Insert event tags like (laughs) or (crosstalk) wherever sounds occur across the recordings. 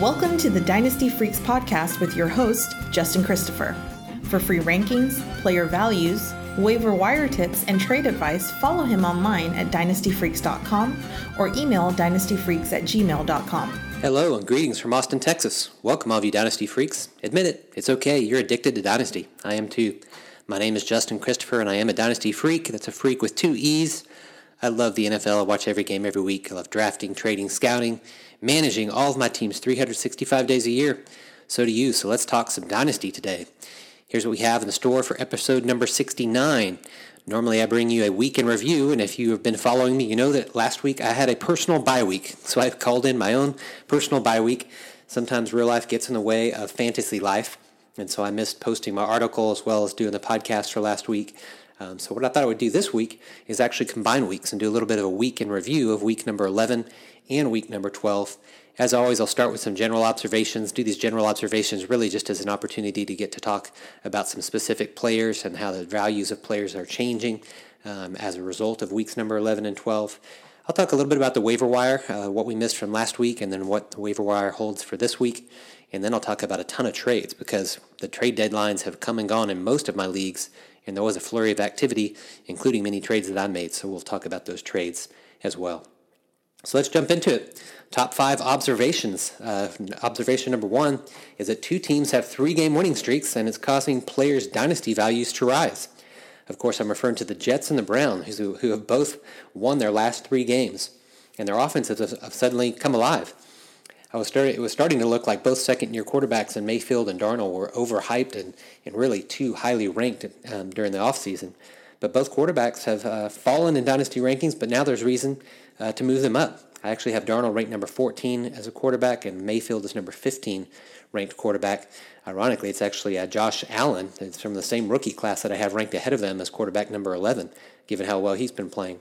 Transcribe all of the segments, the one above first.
Welcome to the Dynasty Freaks podcast with your host, Justin Christopher. For free rankings, player values, waiver wire tips, and trade advice, follow him online at dynastyfreaks.com or email dynastyfreaks at gmail.com. Hello and greetings from Austin, Texas. Welcome, all of you Dynasty freaks. Admit it, it's okay, you're addicted to Dynasty. I am too. My name is Justin Christopher and I am a Dynasty freak. That's a freak with two E's. I love the NFL. I watch every game every week. I love drafting, trading, scouting, managing all of my teams 365 days a year. So do you. So let's talk some Dynasty today. Here's what we have in the store for episode number 69. Normally, I bring you a week in review, and if you have been following me, you know that last week I had a personal bye week. So I've called in my own personal bye week. Sometimes real life gets in the way of fantasy life, and so I missed posting my article as well as doing the podcast for last week. Um, so what I thought I would do this week is actually combine weeks and do a little bit of a week in review of week number 11 and week number 12. As always, I'll start with some general observations, do these general observations really just as an opportunity to get to talk about some specific players and how the values of players are changing um, as a result of weeks number 11 and 12. I'll talk a little bit about the waiver wire, uh, what we missed from last week, and then what the waiver wire holds for this week. And then I'll talk about a ton of trades because the trade deadlines have come and gone in most of my leagues and there was a flurry of activity, including many trades that I made. So we'll talk about those trades as well. So let's jump into it. Top five observations. Uh, observation number one is that two teams have three game winning streaks, and it's causing players' dynasty values to rise. Of course, I'm referring to the Jets and the Browns, who, who have both won their last three games, and their offenses have suddenly come alive. I was starting, it was starting to look like both second year quarterbacks in Mayfield and Darnold were overhyped and, and really too highly ranked um, during the offseason. But both quarterbacks have uh, fallen in dynasty rankings, but now there's reason uh, to move them up. I actually have Darnold ranked number 14 as a quarterback, and Mayfield is number 15 ranked quarterback. Ironically, it's actually uh, Josh Allen. It's from the same rookie class that I have ranked ahead of them as quarterback number 11, given how well he's been playing.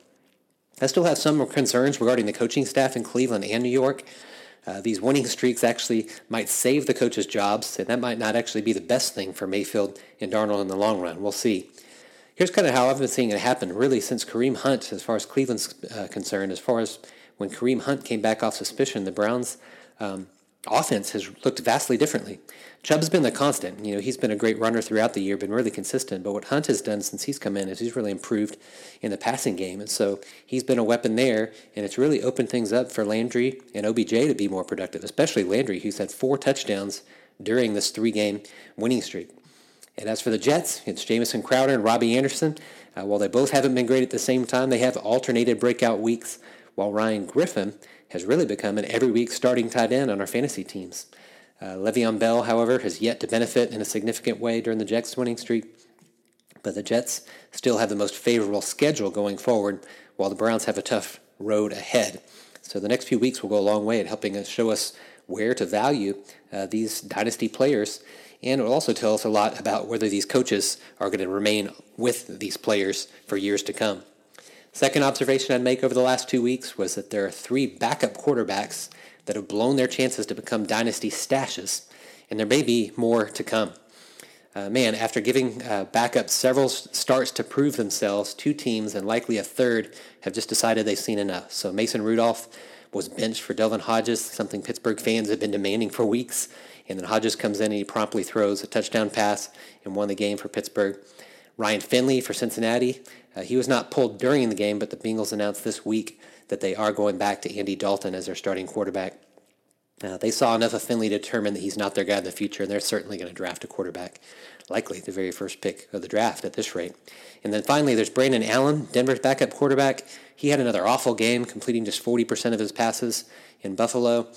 I still have some concerns regarding the coaching staff in Cleveland and New York. Uh, these winning streaks actually might save the coaches' jobs, and that might not actually be the best thing for Mayfield and Darnold in the long run. We'll see. Here's kind of how I've been seeing it happen, really, since Kareem Hunt, as far as Cleveland's uh, concerned, as far as when Kareem Hunt came back off suspicion, the Browns um, offense has looked vastly differently. Chubb's been the constant. You know, he's been a great runner throughout the year, been really consistent. But what Hunt has done since he's come in is he's really improved in the passing game. And so he's been a weapon there, and it's really opened things up for Landry and OBJ to be more productive, especially Landry, who's had four touchdowns during this three game winning streak. And as for the Jets, it's Jamison Crowder and Robbie Anderson. Uh, while they both haven't been great at the same time, they have alternated breakout weeks, while Ryan Griffin has really become an every week starting tight end on our fantasy teams. Uh, Le'Veon Bell, however, has yet to benefit in a significant way during the Jets' winning streak. But the Jets still have the most favorable schedule going forward, while the Browns have a tough road ahead. So the next few weeks will go a long way at helping us show us where to value uh, these dynasty players, and it will also tell us a lot about whether these coaches are going to remain with these players for years to come. Second observation I'd make over the last two weeks was that there are three backup quarterbacks that have blown their chances to become dynasty stashes, and there may be more to come. Uh, man, after giving uh, backup several starts to prove themselves, two teams and likely a third have just decided they've seen enough. So Mason Rudolph was benched for Devlin Hodges, something Pittsburgh fans have been demanding for weeks. And then Hodges comes in and he promptly throws a touchdown pass and won the game for Pittsburgh. Ryan Finley for Cincinnati. Uh, he was not pulled during the game, but the Bengals announced this week that they are going back to Andy Dalton as their starting quarterback. Uh, they saw enough of Finley to determine that he's not their guy in the future, and they're certainly going to draft a quarterback, likely the very first pick of the draft at this rate. And then finally, there's Brandon Allen, Denver's backup quarterback. He had another awful game, completing just 40% of his passes in Buffalo.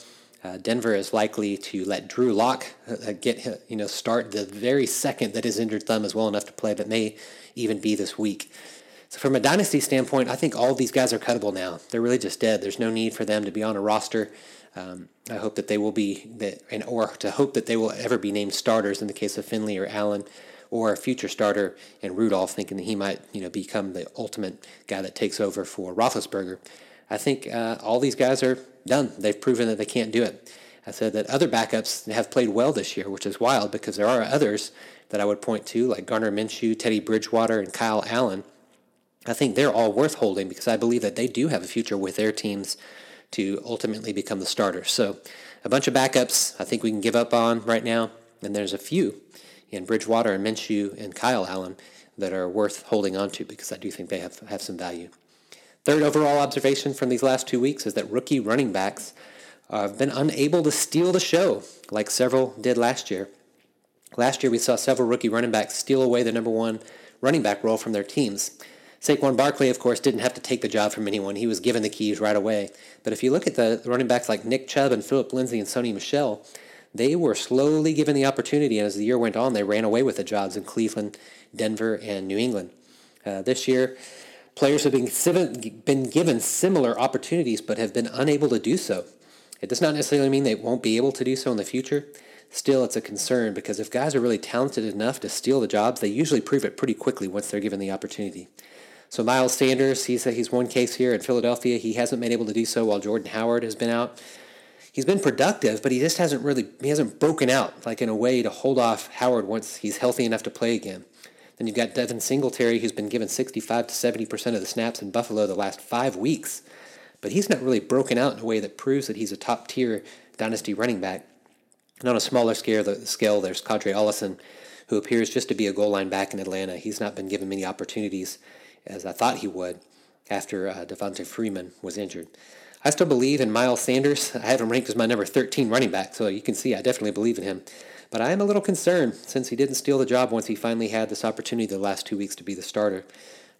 Uh, Denver is likely to let Drew Lock uh, get you know start the very second that his injured thumb is well enough to play, but may even be this week. So from a dynasty standpoint, I think all these guys are cuttable now. They're really just dead. There's no need for them to be on a roster. Um, I hope that they will be that, and or to hope that they will ever be named starters in the case of Finley or Allen, or a future starter and Rudolph, thinking that he might you know become the ultimate guy that takes over for Roethlisberger. I think uh, all these guys are done. They've proven that they can't do it. I said that other backups have played well this year, which is wild because there are others that I would point to, like Gardner Minshew, Teddy Bridgewater, and Kyle Allen, I think they're all worth holding because I believe that they do have a future with their teams to ultimately become the starters. So a bunch of backups I think we can give up on right now, and there's a few in Bridgewater and Minshew and Kyle Allen that are worth holding on to because I do think they have, have some value. Third overall observation from these last two weeks is that rookie running backs have been unable to steal the show like several did last year. Last year, we saw several rookie running backs steal away the number one running back role from their teams. Saquon Barkley, of course, didn't have to take the job from anyone. He was given the keys right away. But if you look at the running backs like Nick Chubb and Phillip Lindsay and Sony Michel, they were slowly given the opportunity, and as the year went on, they ran away with the jobs in Cleveland, Denver, and New England. Uh, this year, players have been, been given similar opportunities but have been unable to do so. It does not necessarily mean they won't be able to do so in the future, still it's a concern because if guys are really talented enough to steal the jobs, they usually prove it pretty quickly once they're given the opportunity. So Miles Sanders, he's he's one case here in Philadelphia. He hasn't been able to do so while Jordan Howard has been out. He's been productive, but he just hasn't really he hasn't broken out like in a way to hold off Howard once he's healthy enough to play again. Then you've got Devin Singletary, who's been given 65 to 70 percent of the snaps in Buffalo the last five weeks, but he's not really broken out in a way that proves that he's a top tier dynasty running back. And on a smaller scale, the scale there's Qadree Ollison, who appears just to be a goal line back in Atlanta. He's not been given many opportunities as I thought he would after uh, Devonta Freeman was injured. I still believe in Miles Sanders. I have him ranked as my number 13 running back, so you can see I definitely believe in him. But I am a little concerned since he didn't steal the job once he finally had this opportunity the last two weeks to be the starter.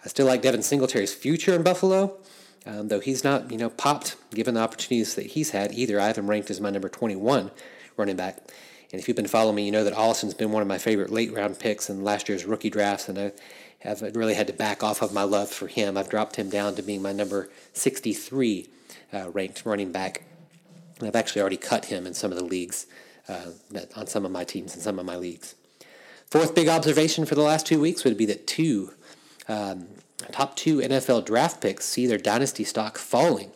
I still like Devin Singletary's future in Buffalo, um, though he's not, you know, popped given the opportunities that he's had either. I have him ranked as my number 21 running back. And if you've been following me, you know that Ollison's been one of my favorite late round picks in last year's rookie drafts, and I have really had to back off of my love for him. I've dropped him down to being my number 63 uh, ranked running back. And I've actually already cut him in some of the leagues, uh, on some of my teams and some of my leagues. Fourth big observation for the last two weeks would be that two um, top two NFL draft picks see their dynasty stock falling.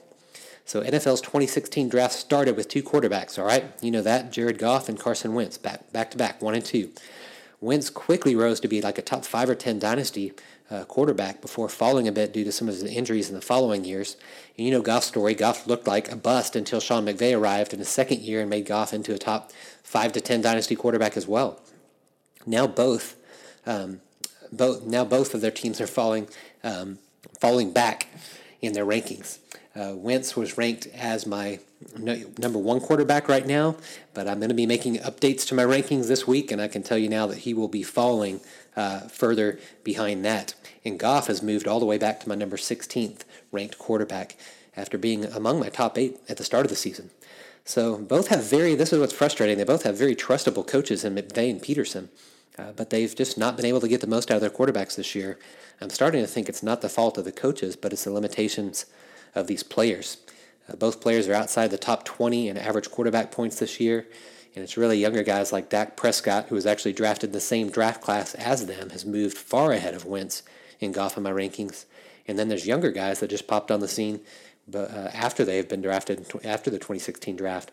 So NFL's 2016 draft started with two quarterbacks, all right? You know that, Jared Goff and Carson Wentz, back, back to back, one and two. Wentz quickly rose to be like a top five or 10 dynasty uh, quarterback before falling a bit due to some of his injuries in the following years. And you know Goff's story. Goff looked like a bust until Sean McVay arrived in his second year and made Goff into a top five to 10 dynasty quarterback as well. Now both, um, both now both of their teams are falling, um, falling back in their rankings. Uh, Wentz was ranked as my no, number one quarterback right now, but I'm going to be making updates to my rankings this week, and I can tell you now that he will be falling uh, further behind that. And Goff has moved all the way back to my number 16th ranked quarterback after being among my top eight at the start of the season. So both have very, this is what's frustrating, they both have very trustable coaches in McVay and Pederson. uh, but they've just not been able to get the most out of their quarterbacks this year. I'm starting to think it's not the fault of the coaches, but it's the limitations of these players. Uh, both players are outside the top 20 in average quarterback points this year, and it's really younger guys like Dak Prescott, who was actually drafted the same draft class as them, has moved far ahead of Wentz in Goff in my rankings. And then there's younger guys that just popped on the scene but, uh, after they've been drafted, after the 2016 draft.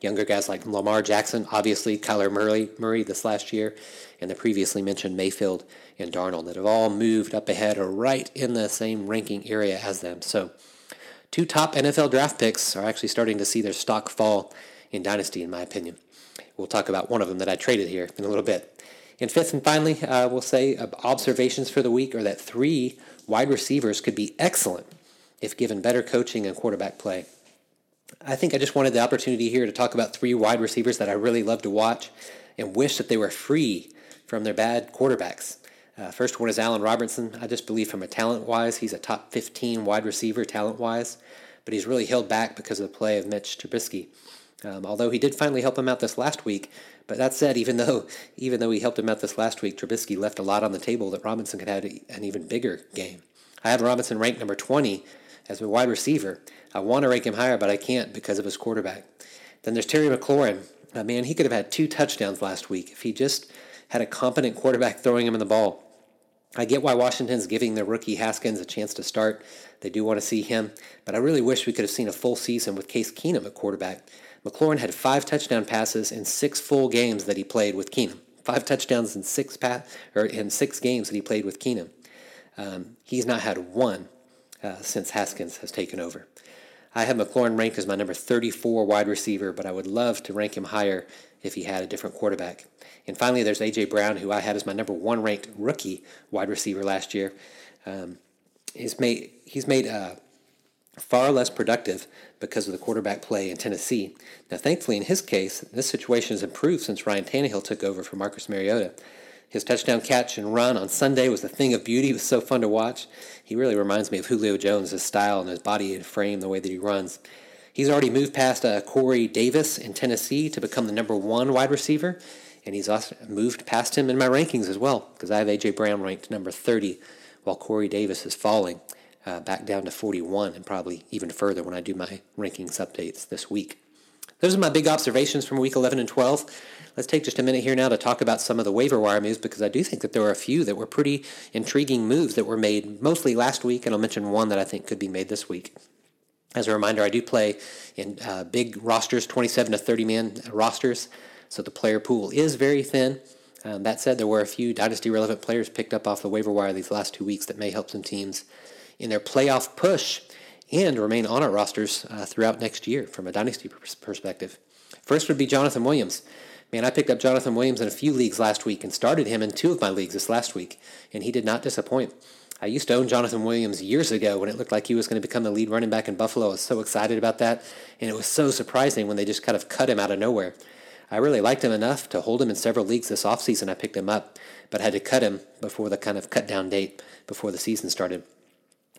Younger guys like Lamar Jackson, obviously Kyler Murray, Murray this last year, and the previously mentioned Mayfield and Darnold that have all moved up ahead or right in the same ranking area as them. So two top NFL draft picks are actually starting to see their stock fall in Dynasty, in my opinion. We'll talk about one of them that I traded here in a little bit. And fifth and finally, uh, we'll say uh, observations for the week are that three wide receivers could be excellent if given better coaching and quarterback play. I think I just wanted the opportunity here to talk about three wide receivers that I really love to watch and wish that they were free from their bad quarterbacks. Uh, first one is Allen Robinson. I just believe from a talent wise, he's a top 15 wide receiver talent wise, but he's really held back because of the play of Mitch Trubisky. Um, although he did finally help him out this last week, but that said, (laughs) even though even though he helped him out this last week, Trubisky left a lot on the table that Robinson could have an even bigger game. I have Robinson ranked number 20 as a wide receiver. I want to rank him higher, but I can't because of his quarterback. Then there's Terry McLaurin. Uh, man, he could have had two touchdowns last week if he just had a competent quarterback throwing him in the ball. I get why Washington's giving their rookie Haskins a chance to start. They do want to see him, but I really wish we could have seen a full season with Case Keenum at quarterback. McLaurin had five touchdown passes in six full games that he played with Keenum. Five touchdowns in six pa- or in six games that he played with Keenum. Um, he's not had one uh, since Haskins has taken over. I have McLaurin ranked as my number 34 wide receiver, but I would love to rank him higher if he had a different quarterback. And finally, there's A.J. Brown, who I had as my number one ranked rookie wide receiver last year. Um, he's made, he's made uh, far less productive because of the quarterback play in Tennessee. Now, thankfully, in his case, this situation has improved since Ryan Tannehill took over for Marcus Mariota. His touchdown catch and run on Sunday was a thing of beauty. It was so fun to watch. He really reminds me of Julio Jones, his style and his body and frame, the way that he runs. He's already moved past uh, Corey Davis in Tennessee to become the number one wide receiver, and he's also moved past him in my rankings as well because I have A.J. Brown ranked number 30 while Corey Davis is falling uh, back down to 41 and probably even further when I do my rankings updates this week. Those are my big observations from week 11 and 12. Let's take just a minute here now to talk about some of the waiver wire moves because I do think that there were a few that were pretty intriguing moves that were made mostly last week, and I'll mention one that I think could be made this week. As a reminder, I do play in uh, big rosters, 27 to 30 man rosters, so the player pool is very thin. Um, that said, there were a few dynasty relevant players picked up off the waiver wire these last two weeks that may help some teams in their playoff push and remain on our rosters uh, throughout next year from a dynasty perspective. First would be Jonathan Williams. Man, I picked up Jonathan Williams in a few leagues last week and started him in two of my leagues this last week, and he did not disappoint. I used to own Jonathan Williams years ago when it looked like he was going to become the lead running back in Buffalo. I was so excited about that, and it was so surprising when they just kind of cut him out of nowhere. I really liked him enough to hold him in several leagues this offseason. I picked him up, but I had to cut him before the kind of cut down date before the season started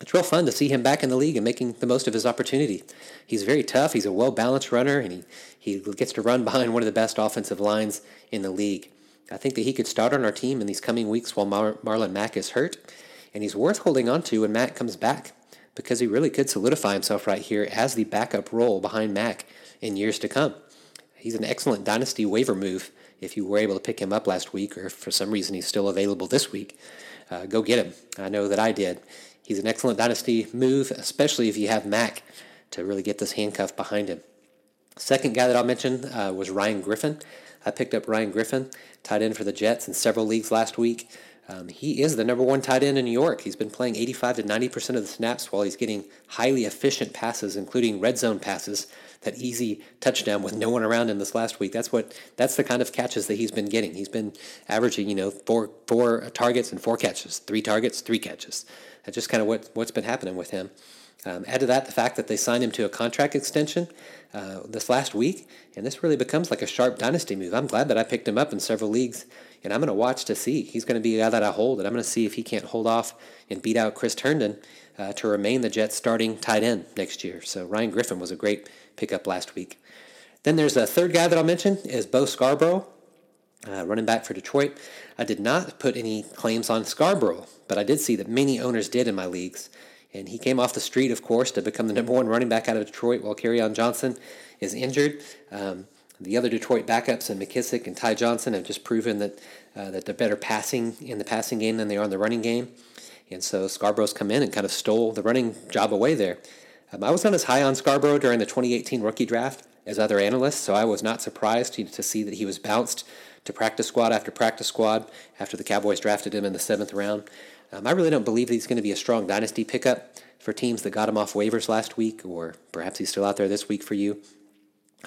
it's real fun to see him back in the league and making the most of his opportunity. He's very tough. He's a well balanced runner, and he, he gets to run (laughs) behind one of the best offensive lines in the league. I think that he could start on our team in these coming weeks while Mar- Marlon Mack is hurt, and he's worth holding on to when Mack comes back because he really could solidify himself right here as the backup role behind Mack in years to come. He's an excellent dynasty waiver move if you were able to pick him up last week, or for some reason he's still available this week. Uh, go get him. I know that I did. He's an excellent dynasty move, especially if you have Mack to really get this handcuff behind him. Second guy that I'll mention uh, was Ryan Griffin. I picked up Ryan Griffin, tight end for the Jets in several leagues last week. Um, he is the number one tight end in New York. He's been playing 85 to 90% of the snaps while he's getting highly efficient passes, including red zone passes. That easy touchdown with no one around him this last week. That's what. That's the kind of catches that he's been getting. He's been averaging, you know, four four targets and four catches, three targets, three catches. That's just kind of what, what's been happening with him. Um, add to that the fact that they signed him to a contract extension uh, this last week, and this really becomes like a sharp dynasty move. I'm glad that I picked him up in several leagues, and I'm going to watch to see. He's going to be a guy that I hold, and I'm going to see if he can't hold off and beat out Chris Herndon uh, to remain the Jets' starting tight end next year. So Ryan Griffin was a great pickup last week. Then there's a third guy that I'll mention is Bo Scarborough uh, running back for Detroit. I did not put any claims on Scarborough, but I did see that many owners did in my leagues. And he came off the street, of course, to become the number one running back out of Detroit while Kerryon Johnson is injured. Um, the other Detroit backups and McKissic and Ty Johnson have just proven that uh, that they're better passing in the passing game than they are in the running game. And so Scarborough's come in and kind of stole the running job away there. Um, I was not as high on Scarborough during the 2018 rookie draft as other analysts, so I was not surprised to, to see that he was bounced to practice squad after practice squad after the Cowboys drafted him in the seventh round. Um, I really don't believe that he's going to be a strong dynasty pickup for teams that got him off waivers last week, or perhaps he's still out there this week for you.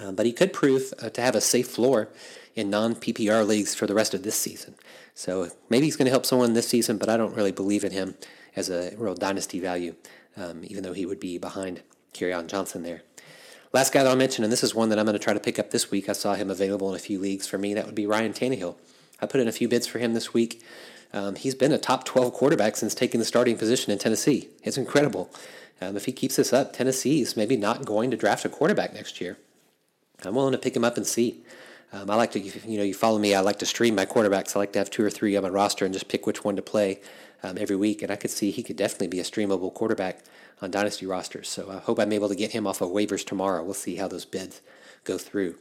Um, but he could prove uh, to have a safe floor in non PPR leagues for the rest of this season. So maybe he's going to help someone this season, but I don't really believe in him as a real dynasty value, um, even though he would be behind Kerryon Johnson there. Last guy that I'll mention, and this is one that I'm going to try to pick up this week. I saw him available in a few leagues for me. That would be Ryan Tannehill. I put in a few bids for him this week. Um, he's been a top 12 quarterback since taking the starting position in Tennessee. It's incredible. Um, if he keeps this up, Tennessee is maybe not going to draft a quarterback next year. I'm willing to pick him up and see. Um, I like to, you know, you follow me. I like to stream my quarterbacks. I like to have two or three on my roster and just pick which one to play um, every week. And I could see he could definitely be a streamable quarterback on dynasty rosters. So I hope I'm able to get him off of waivers tomorrow. We'll see how those bids go through.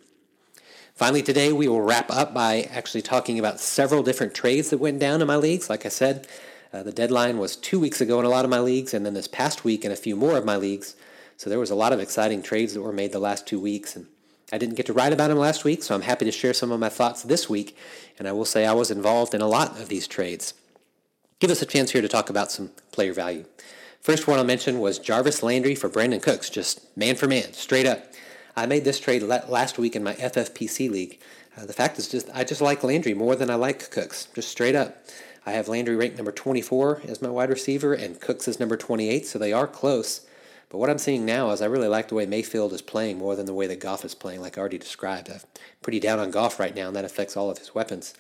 Finally, today we will wrap up by actually talking about several different trades that went down in my leagues. Like I said, uh, the deadline was two weeks ago in a lot of my leagues, and then this past week in a few more of my leagues. So there was a lot of exciting trades that were made the last two weeks, and I didn't get to write about them last week, so I'm happy to share some of my thoughts this week. And I will say I was involved in a lot of these trades. Give us a chance here to talk about some player value. First one I'll mention was Jarvis Landry for Brandin Cooks, just man for man, straight up. I made this trade last week in my FFPC league. Uh, the fact is just I just like Landry more than I like Cooks, just straight up. I have Landry ranked number 24 as my wide receiver and Cooks is number 28, so they are close. But what I'm seeing now is I really like the way Mayfield is playing more than the way that Goff is playing, like I already described. I'm pretty down on Goff right now, and that affects all of his weapons.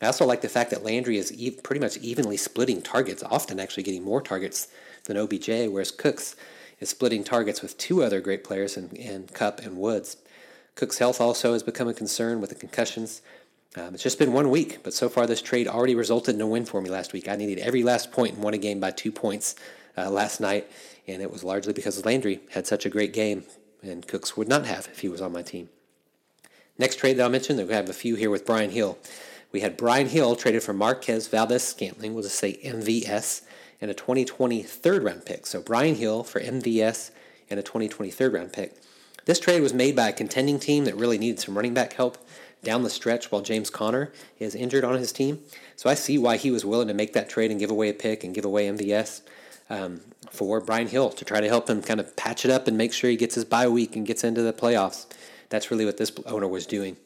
I also like the fact that Landry is e- pretty much evenly splitting targets, often actually getting more targets than OBJ, whereas Cooks is splitting targets with two other great players in, in Kupp and Woods. Cook's health also has become a concern with the concussions. Um, it's just been one week, but so far this trade already resulted in a win for me last week. I needed every last point and won a game by two points uh, last night, and it was largely because Landry had such a great game, and Cooks would not have if he was on my team. Next trade that I'll mention, we have a few here with Brian Hill. We had Brian Hill traded for Marquez Valdes Scantling, we'll just say MVS, and a 2020 third round pick. So Brian Hill for MVS and a 2020 third round pick. This trade was made by a contending team that really needed some running back help down the stretch while James Conner is injured on his team. So I see why he was willing to make that trade and give away a pick and give away MVS um, for Brian Hill to try to help him kind of patch it up and make sure he gets his bye week and gets into the playoffs. That's really what this owner was doing.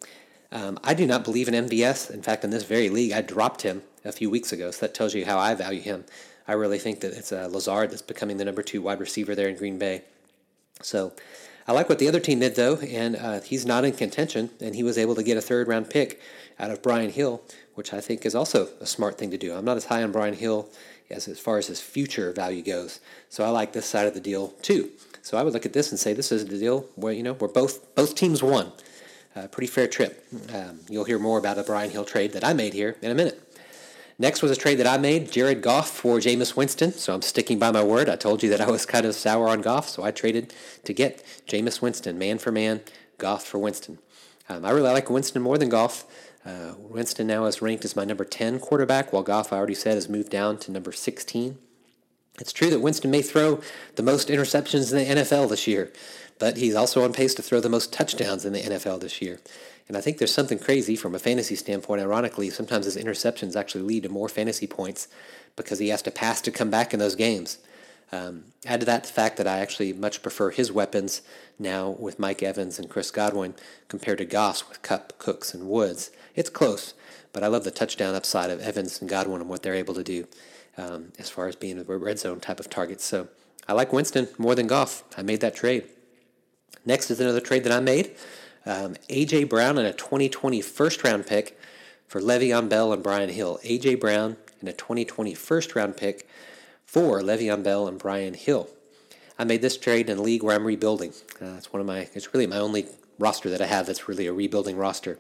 Um, I do not believe in MVS. In fact, in this very league, I dropped him a few weeks ago, so that tells you how I value him. I really think that it's uh, Lazard that's becoming the number two wide receiver there in Green Bay. So I like what the other team did, though, and uh, he's not in contention, and he was able to get a third round pick out of Brian Hill, which I think is also a smart thing to do. I'm not as high on Brian Hill as, as far as his future value goes, so I like this side of the deal too. So I would look at this and say this is the deal where you know where both both teams won. Uh, pretty fair trip. Um, you'll hear more about a Brian Hill trade that I made here in a minute. Next was a trade that I made, Jared Goff for Jameis Winston. So I'm sticking by my word. I told you that I was kind of sour on Goff, so I traded to get Jameis Winston, man for man, Goff for Winston. Um, I really like Winston more than Goff. Uh, Winston now is ranked as my number 10 quarterback, while Goff, I already said, has moved down to number 16. It's true that Winston may throw the most interceptions in the NFL this year, but he's also on pace to throw the most touchdowns in the NFL this year. And I think there's something crazy from a fantasy standpoint. Ironically, sometimes his interceptions actually lead to more fantasy points because he has to pass to come back in those games. Um, add to that the fact that I actually much prefer his weapons now with Mike Evans and Chris Godwin compared to Goff's with Kupp, Cooks, and Woods. It's close, but I love the touchdown upside of Evans and Godwin and what they're able to do um, as far as being a red zone type of target. So I like Winston more than Goff. I made that trade. Next is another trade that I made um, A.J. Brown and a 2020 first round pick for Le'Veon Bell and Brian Hill. A.J. Brown and a 2020 first round pick for Le'Veon Bell and Brian Hill. I made this trade in a league where I'm rebuilding. Uh, it's one of my, it's really my only roster that I have that's really a rebuilding roster.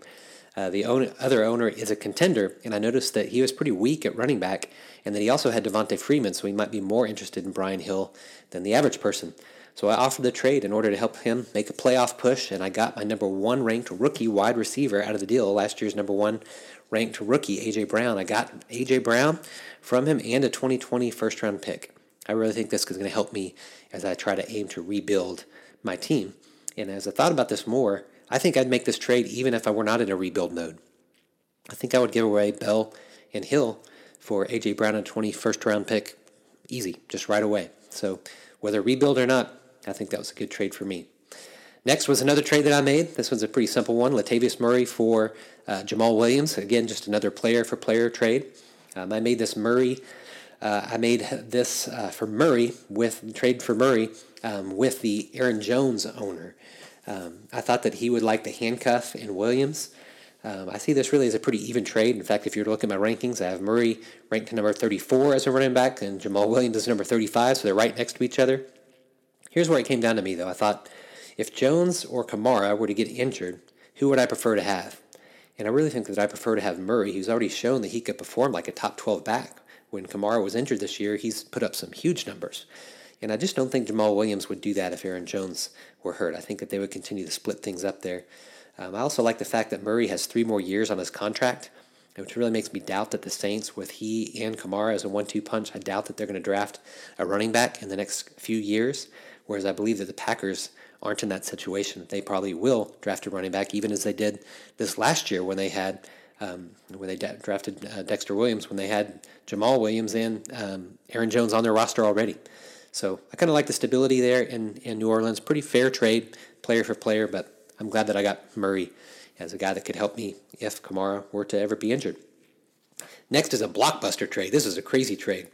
Uh, the own, other owner is a contender, and I noticed that he was pretty weak at running back, and that he also had Devonta Freeman, so he might be more interested in Brian Hill than the average person. So I offered the trade in order to help him make a playoff push, and I got my number one ranked rookie wide receiver out of the deal. Last year's number one ranked rookie, A.J. Brown. I got A.J. Brown from him and a 2020 first round pick. I really think this is going to help me as I try to aim to rebuild my team. And as I thought about this more, I think I'd make this trade even if I were not in a rebuild mode. I think I would give away Bell and Hill for A.J. Brown and 20 first round pick easy, just right away. So whether rebuild or not, I think that was a good trade for me. Next was another trade that I made. This one's a pretty simple one. Latavius Murray for uh, Jamaal Williams. Again, just another player for player trade. Um, I made this Murray. Uh, I made this uh, for Murray with trade for Murray um, with the Aaron Jones owner. Um, I thought that he would like the handcuff in Williams. Um, I see this really as a pretty even trade. In fact, if you were to look at my rankings, I have Murray ranked to number 34 as a running back and Jamaal Williams is number 35, so they're right next to each other. Here's where it came down to me, though. I thought, if Jones or Kamara were to get injured, who would I prefer to have? And I really think that I prefer to have Murray, who's already shown that he could perform like a top 12 back. When Kamara was injured this year, he's put up some huge numbers. And I just don't think Jamaal Williams would do that if Aaron Jones were hurt. I think that they would continue to split things up there. Um, I also like the fact that Murray has three more years on his contract, which really makes me doubt that the Saints, with he and Kamara as a one two punch, I doubt that they're going to draft a running back in the next few years. Whereas I believe that the Packers aren't in that situation. They probably will draft a running back, even as they did this last year when they had um, when they de- drafted uh, Dexter Williams, when they had Jamaal Williams and um, Aaron Jones on their roster already. So I kind of like the stability there in, in New Orleans. Pretty fair trade, player for player, but I'm glad that I got Murray as a guy that could help me if Kamara were to ever be injured. Next is a blockbuster trade. This is a crazy trade.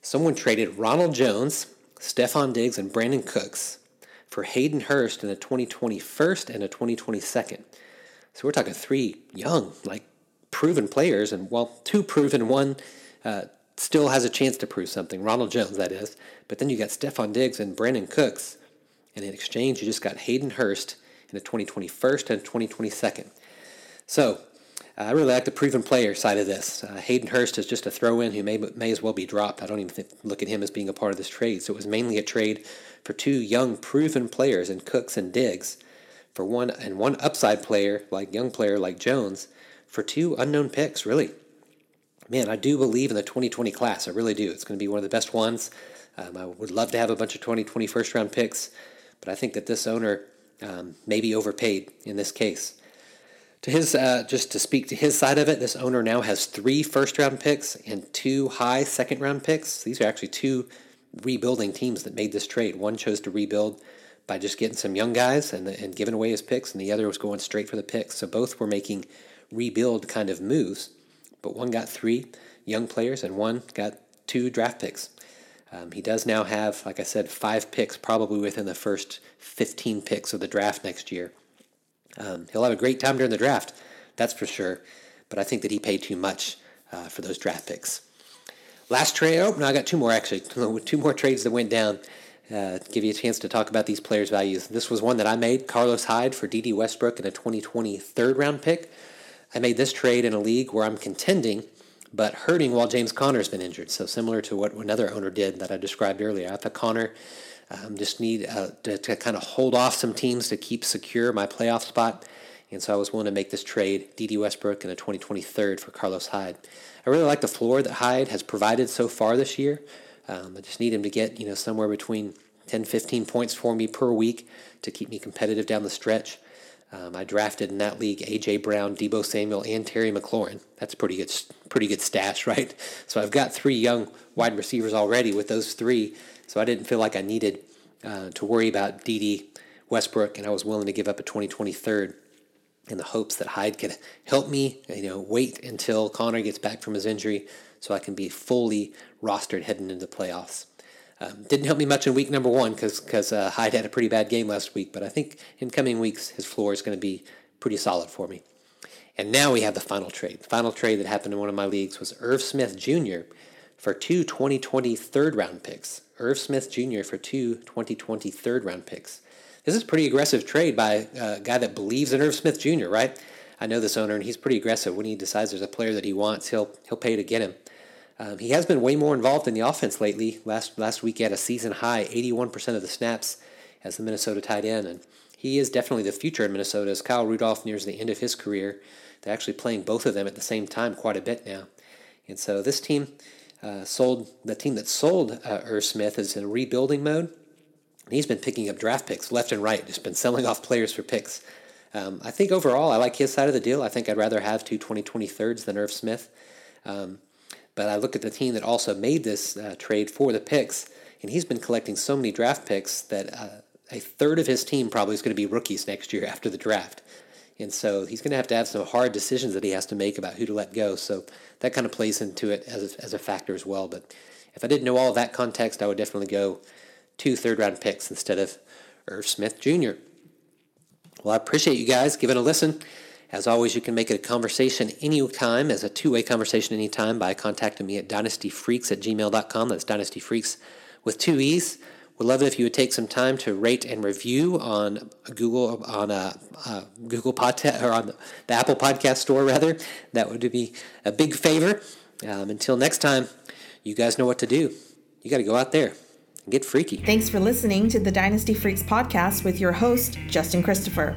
Someone traded Ronald Jones, Stefon Diggs, and Brandin Cooks for Hayden Hurst in a 2020 first and a 2020 second. So we're talking three young, like proven players, and well, two proven, one uh, still has a chance to prove something. Ronald Jones, that is. But then you got Stefon Diggs and Brandin Cooks, and in exchange, you just got Hayden Hurst in the 2020 first and 2020 second. So I really like the proven player side of this. Uh, Hayden Hurst is just a throw-in who may may as well be dropped. I don't even think, look at him as being a part of this trade. So it was mainly a trade for two young proven players in Cooks and Diggs, for one and one upside player like young player like Jones, for two unknown picks. Really, man, I do believe in the 2020 class. I really do. It's going to be one of the best ones. Um, I would love to have a bunch of 2020 first round picks, but I think that this owner um, may be overpaid in this case. To his, uh, just to speak to his side of it, this owner now has three first round picks and two high second round picks. These are actually two rebuilding teams that made this trade. One chose to rebuild by just getting some young guys and, and giving away his picks, and the other was going straight for the picks. So both were making rebuild kind of moves, but one got three young players and one got two draft picks. Um, he does now have, like I said, five picks probably within the first 15 picks of the draft next year. Um, he'll have a great time during the draft, that's for sure. But I think that he paid too much uh, for those draft picks. Last trade. Oh, no, I got two more actually. (laughs) Two more trades that went down. Uh, give you a chance to talk about these players' values. This was one that I made. Carlos Hyde for Dede Westbrook in a 2020 third round pick. I made this trade in a league where I'm contending, but hurting while James Conner's been injured. So similar to what another owner did that I described earlier. I thought Conner um, just need uh, to, to, kind of hold off some teams to keep secure my playoff spot. And so I was willing to make this trade, Dede Westbrook in a 2023 for Carlos Hyde. I really like the floor that Hyde has provided so far this year. Um, I just need him to get you know somewhere between 10, 15 points for me per week to keep me competitive down the stretch. Um, I drafted in that league AJ Brown, Deebo Samuel, and Terry McLaurin. That's pretty good, pretty good stash, (laughs) right? So I've got three young wide receivers already with those three so I didn't feel like I needed uh, to worry about Dede Westbrook, and I was willing to give up a 2023rd in the hopes that Hyde could help me, you know, wait until Conner gets back from his injury so I can be fully rostered heading into the playoffs. Um, didn't help me much in week number one because uh, Hyde had a pretty bad game last week, but I think in coming weeks his floor is going to be pretty solid for me. And now we have the final trade. The final trade that happened in one of my leagues was Irv Smith Jr. for two 2020 third round picks. Irv Smith Jr. for two 2020 third round picks. This is a pretty aggressive trade by a guy that believes in Irv Smith Jr., right? I know this owner, and he's pretty aggressive. When he decides there's a player that he wants, he'll he'll pay to get him. Um, he has been way more involved in the offense lately. Last last week, had a season high 81% of the snaps as the Minnesota tight end, and he is definitely the future in Minnesota. As Kyle Rudolph nears the end of his career, they're actually playing both of them at the same time quite a bit now, and so this team uh, sold the team that sold uh, Irv Smith is in rebuilding mode. And he's been picking up draft picks left and right, just been selling (laughs) off players for picks. Um, I think overall, I like his side of the deal. I think I'd rather have two 2020 thirds than Irv Smith. Um, but I look at the team that also made this uh, trade for the picks, and he's been collecting so many draft picks that uh, a third of his team probably is going to be rookies next year after the draft. And so he's going to have to have some hard decisions that he has to make about who to let go. So that kind of plays into it as a, as a factor as well. But if I didn't know all that context, I would definitely go two third round picks instead of Irv Smith Jr. Well, I appreciate you guys giving a listen. As always, you can make it a conversation anytime, as a two way conversation anytime, by contacting me at dynastyfreaks at gmail.com. That's dynastyfreaks with two E's. Would love it if you would take some time to rate and review on Google on a, a Google podcast or on the Apple Podcast Store rather. That would be a big favor. Um, until next time, you guys know what to do. You got to go out there and get freaky. Thanks for listening to the Dynasty Freaks podcast with your host Justin Christopher.